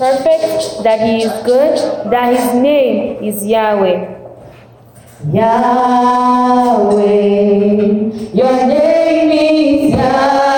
perfect, that He is good, that His name is Yahweh. Yahweh, your name is Yahweh.